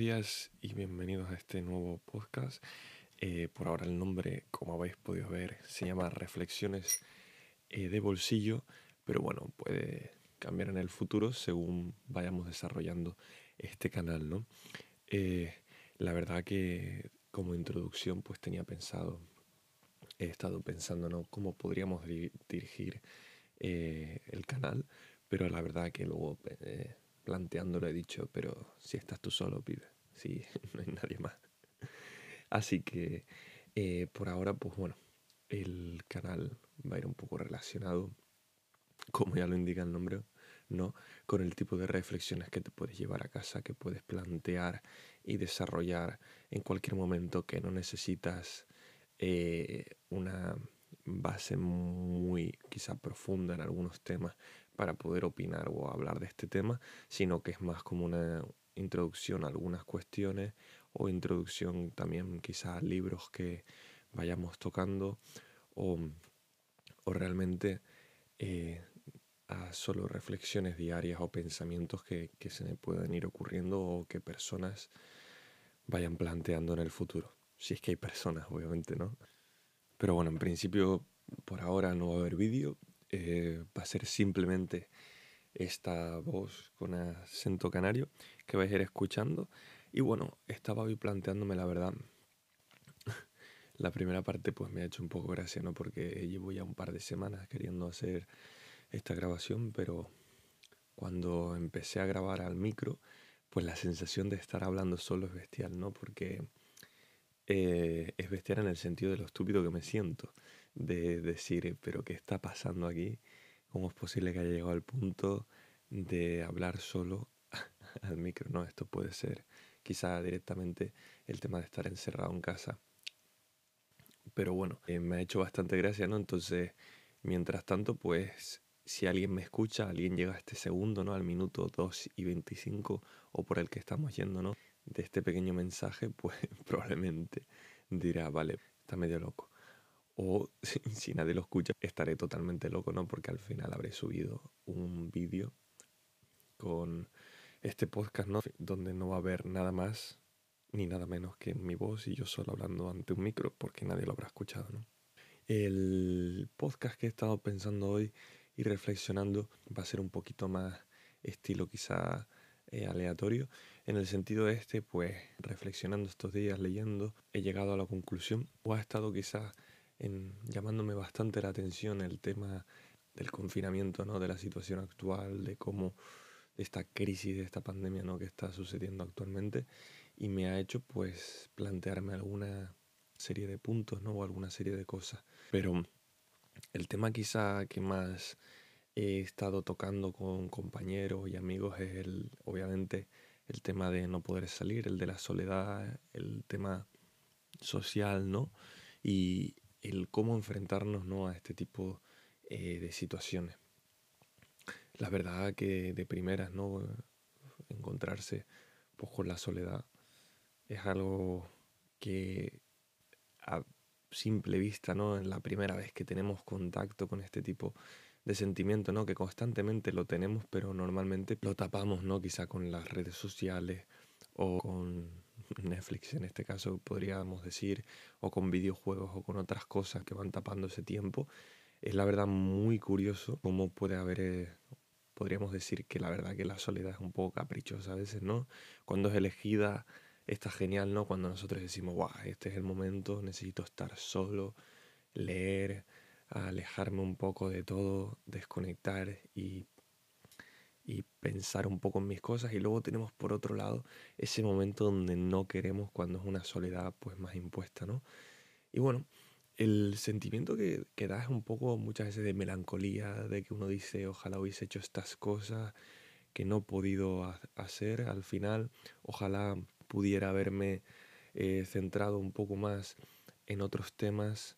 días y bienvenidos a este nuevo podcast. Eh, por ahora el nombre, como habéis podido ver, se llama Reflexiones eh, de Bolsillo, pero bueno, puede cambiar en el futuro según vayamos desarrollando este canal, ¿no? Eh, la verdad que como introducción pues tenía pensado, he estado pensando, ¿no? Cómo podríamos dirigir el canal, pero la verdad que luego planteándolo he dicho, pero si estás tú solo, pibe, si no hay nadie más. Así que eh, por ahora, pues bueno, el canal va a ir un poco relacionado, como ya lo indica el nombre, ¿no? Con el tipo de reflexiones que te puedes llevar a casa, que puedes plantear y desarrollar en cualquier momento que no necesitas eh, una base muy quizá profunda en algunos temas para poder opinar o hablar de este tema, sino que es más como una introducción a algunas cuestiones o introducción también quizá a libros que vayamos tocando o, realmente eh, a solo reflexiones diarias o pensamientos que, que se me puedan ir ocurriendo o que personas vayan planteando en el futuro. Si es que hay personas, obviamente, ¿no? Pero bueno, en principio por ahora no va a haber vídeo, eh, va a ser simplemente esta voz con acento canario que vais a ir escuchando. Y bueno, estaba hoy planteándome la verdad. la primera parte pues me ha hecho un poco gracia, ¿no? Porque llevo ya un par de semanas queriendo hacer esta grabación, pero cuando empecé a grabar al micro, pues la sensación de estar hablando solo es bestial, ¿no? Porque eh, es bestial en el sentido de lo estúpido que me siento de decir, pero ¿qué está pasando aquí? ¿Cómo es posible que haya llegado al punto de hablar solo al micro? No, esto puede ser quizá directamente el tema de estar encerrado en casa. Pero bueno, eh, me ha hecho bastante gracia, ¿no? Entonces, mientras tanto, pues si alguien me escucha, alguien llega a este segundo, ¿no? Al minuto 2 y 25 o por el que estamos yendo, ¿no? De este pequeño mensaje, pues probablemente dirá, vale, está medio loco o si, nadie lo escucha estaré totalmente loco, ¿no? Porque al final habré subido un vídeo con este podcast, ¿no? Donde no va a haber nada más ni nada menos que mi voz y yo solo hablando ante un micro porque nadie lo habrá escuchado, ¿no? El podcast que he estado pensando hoy y reflexionando va a ser un poquito más estilo quizá eh, aleatorio. En el sentido este, pues reflexionando estos días, leyendo, he llegado a la conclusión o ha estado quizás en, llamándome bastante la atención el tema del confinamiento, ¿no? de la situación actual, de cómo esta crisis, de esta pandemia ¿no? que está sucediendo actualmente y me ha hecho pues plantearme alguna serie de puntos ¿no? o alguna serie de cosas. Pero el tema quizá que más he estado tocando con compañeros y amigos es el, obviamente el tema de no poder salir, el de la soledad, el tema social, ¿no? Y, el cómo enfrentarnos ¿no? a este tipo eh, de situaciones. La verdad que de primeras, ¿no? Encontrarse pues, con la soledad es algo que a simple vista, ¿no? En la primera vez que tenemos contacto con este tipo de sentimiento, ¿no? Que constantemente lo tenemos, pero normalmente lo tapamos, ¿no? Quizá con las redes sociales o con Netflix en este caso podríamos decir, o con videojuegos o con otras cosas que van tapando ese tiempo. Es la verdad muy curioso cómo puede haber, eh, podríamos decir que la verdad que la soledad es un poco caprichosa a veces, ¿no? Cuando es elegida está genial, ¿no? Cuando nosotros decimos, guau, este es el momento, necesito estar solo, leer, alejarme un poco de todo, desconectar y y pensar un poco en mis cosas y luego tenemos por otro lado ese momento donde no queremos cuando es una soledad pues más impuesta, ¿no? Y bueno, el sentimiento que, que da es un poco muchas veces de melancolía, de que uno dice ojalá hubiese hecho estas cosas que no he podido hacer al final, ojalá pudiera haberme eh, centrado un poco más en otros temas,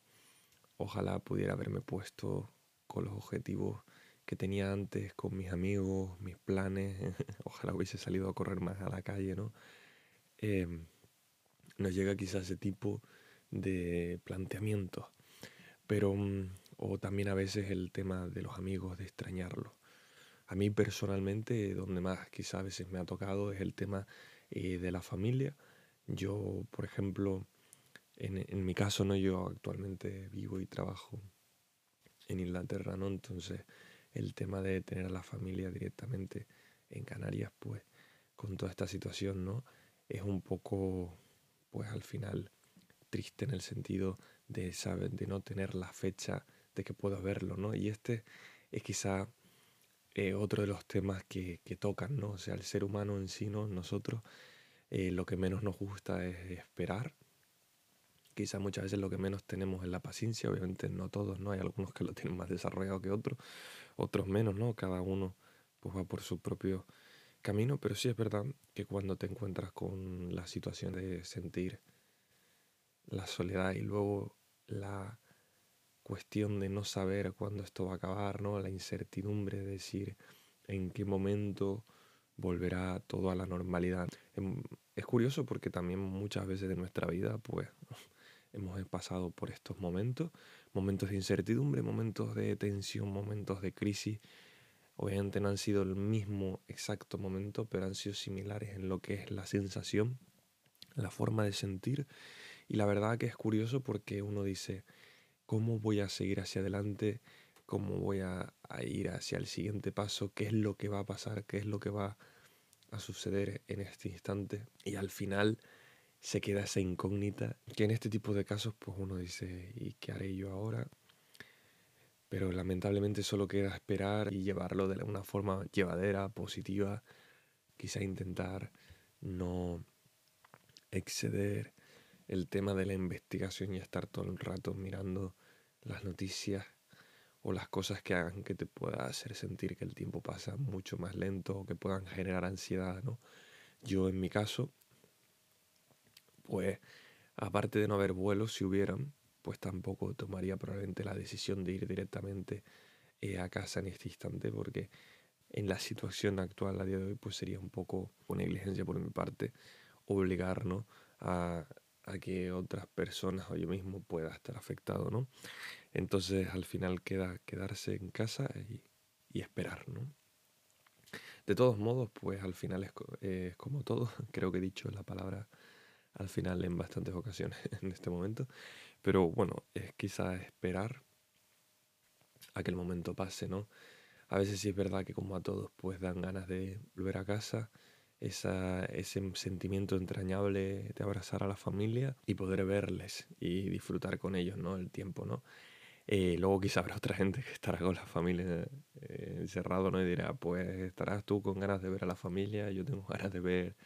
ojalá pudiera haberme puesto con los objetivos que tenía antes con mis amigos, mis planes, ojalá hubiese salido a correr más a la calle, ¿no? Em, nos llega quizás ese tipo de planteamientos, pero, mm, o también a veces el tema de los amigos, de extrañarlos. A mí personalmente, donde más quizás a veces me ha tocado es el tema eh, de la familia. Yo, por ejemplo, en, en, mi caso, no yo actualmente vivo y trabajo en Inglaterra, ¿no? Entonces, el tema de tener a la familia directamente en Canarias, pues, con toda esta situación, ¿no? Es un poco, pues, al final triste en el sentido de, saber, de no tener la fecha de que puedo verlo, ¿no? Y este es quizá eh, otro de los temas que, que, tocan, ¿no? O sea, el ser humano en sí, ¿no? Nosotros eh, lo que menos nos gusta es esperar. Quizá muchas veces lo que menos tenemos es la paciencia, obviamente no todos, ¿no? Hay algunos que lo tienen más desarrollado que otros, otros menos, ¿no? Cada uno pues va por su propio camino, pero sí es verdad que cuando te encuentras con la situación de sentir la soledad y luego la cuestión de no saber cuándo esto va a acabar, ¿no? La incertidumbre de decir en qué momento volverá todo a la normalidad. Em, es curioso porque también muchas veces de nuestra vida, pues, hemos pasado por estos momentos, momentos de incertidumbre, momentos de tensión, momentos de crisis. Obviamente no han sido el mismo exacto momento, pero han sido similares en lo que es la sensación, la forma de sentir. Y la verdad que es curioso porque uno dice, cómo voy a seguir hacia adelante, cómo voy a, ir hacia el siguiente paso, qué es lo que va a pasar, qué es lo que va a suceder en este instante. Y al final se queda esa incógnita que en este tipo de casos pues uno dice, ¿y qué haré yo ahora? Pero lamentablemente solo queda esperar y llevarlo de una forma llevadera, positiva, quizá intentar no exceder el tema de la investigación y estar todo el rato mirando las noticias o las cosas que hagan que te pueda hacer sentir que el tiempo pasa mucho más lento o que puedan generar ansiedad, ¿no? Yo en mi caso, pues aparte de no haber vuelos, si hubieran, pues tampoco tomaría probablemente la decisión de ir directamente eh, a casa en este instante porque en la situación actual a día de hoy pues sería un poco una negligencia por mi parte obligarnos a a que otras personas o yo mismo pueda estar afectado, ¿no? Entonces al final queda quedarse en casa y, esperar, ¿no? De todos modos, pues al final es, como todo, creo que he dicho la palabra al final en bastantes ocasiones en este momento, pero bueno, es quizá esperar a que el momento pase, ¿no? A veces sí es verdad que como a todos pues dan ganas de volver a casa, esa, ese sentimiento entrañable de abrazar a la familia y poder verles y disfrutar con ellos, ¿no? El tiempo, ¿no? Eh, luego quizá habrá otra gente que estará con la familia eh, encerrado, ¿no? Y dirá, pues estarás tú con ganas de ver a la familia, yo tengo ganas de ver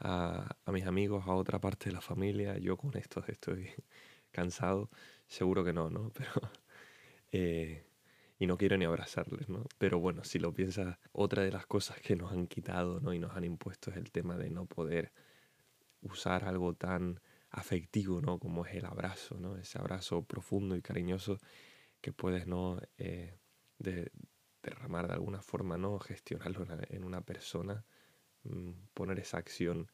a, a mis amigos, a otra parte de la familia, yo con esto estoy cansado. Seguro que no, ¿no? Pero eh, y no quiero ni abrazarles, ¿no? Pero bueno, si lo piensas, otra de las cosas que nos han quitado, ¿no? Y nos han impuesto es el tema de no poder usar algo tan afectivo, ¿no? Como es el abrazo, ¿no? Ese abrazo profundo y cariñoso que puedes, ¿no? Eh, de, derramar de alguna forma, ¿no? Gestionarlo en una persona, poner esa acción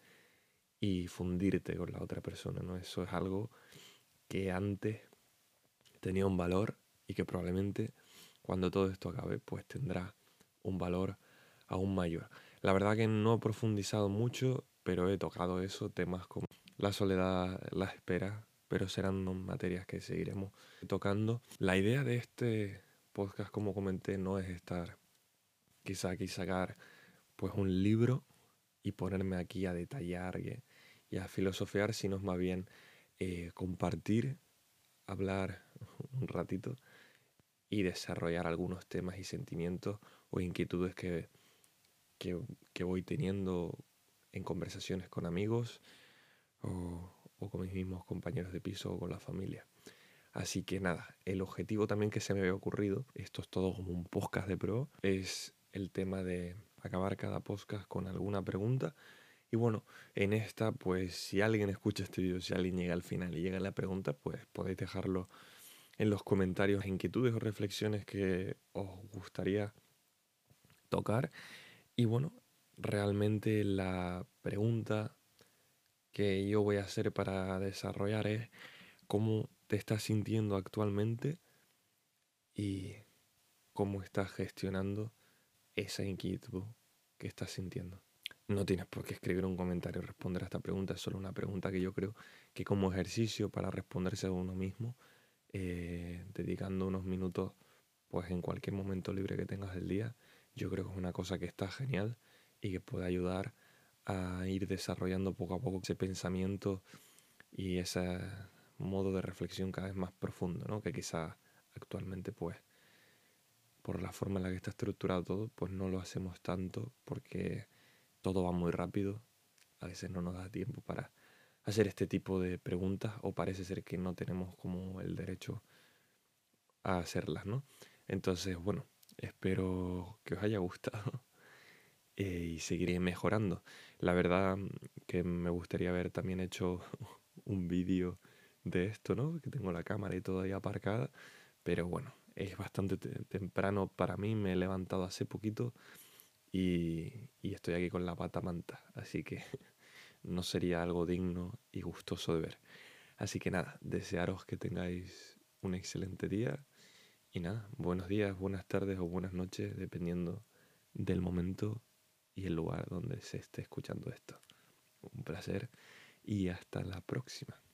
y fundirte con la otra persona, ¿no? Eso es algo que antes tenía un valor y que probablemente cuando todo esto acabe, pues tendrá un valor aún mayor. La verdad que no he profundizado mucho, pero he tocado eso, temas como la soledad, la espera, pero serán materias que seguiremos tocando. La idea de este podcast, como comenté, no es estar quizá aquí sacar pues un libro y ponerme aquí a detallar y, a filosofear, sino es más bien eh, compartir, hablar un ratito y desarrollar algunos temas y sentimientos o inquietudes que, que, voy teniendo en conversaciones con amigos o, o, con mis mismos compañeros de piso o con la familia. Así que nada, el objetivo también que se me había ocurrido, esto es todo como un podcast de pro, es el tema de acabar cada podcast con alguna pregunta. Y bueno, en esta, pues si alguien escucha este video, si alguien llega al final y llega a la pregunta, pues podéis dejarlo en los comentarios inquietudes o reflexiones que os gustaría tocar. Y bueno, realmente la pregunta que yo voy a hacer para desarrollar es cómo te estás sintiendo actualmente y cómo estás gestionando esa inquietud que estás sintiendo. no tienes por qué escribir un comentario y responder a esta pregunta, es solo una pregunta que yo creo que como ejercicio para responderse a uno mismo, eh, dedicando unos minutos pues en cualquier momento libre que tengas del día, yo creo que es una cosa que está genial y que puede ayudar a ir desarrollando poco a poco ese pensamiento y ese modo de reflexión cada vez más profundo, ¿no? Que quizás actualmente pues por la forma en la que está estructurado todo, pues no lo hacemos tanto porque todo va muy rápido, a veces no nos da tiempo para hacer este tipo de preguntas o parece ser que no tenemos como el derecho a hacerlas, ¿no? Entonces, bueno, espero que os haya gustado eh, y seguiré mejorando. La verdad que me gustaría haber también hecho un vídeo de esto, ¿no? Que tengo la cámara y todo ahí aparcada, pero bueno, es bastante temprano para mí, me he levantado hace poquito y, estoy aquí con la pata manta, así que no sería algo digno y gustoso de ver. Así que nada, desearos que tengáis un excelente día y nada, buenos días, buenas tardes o buenas noches, dependiendo del momento y el lugar donde se esté escuchando esto. Un placer y hasta la próxima.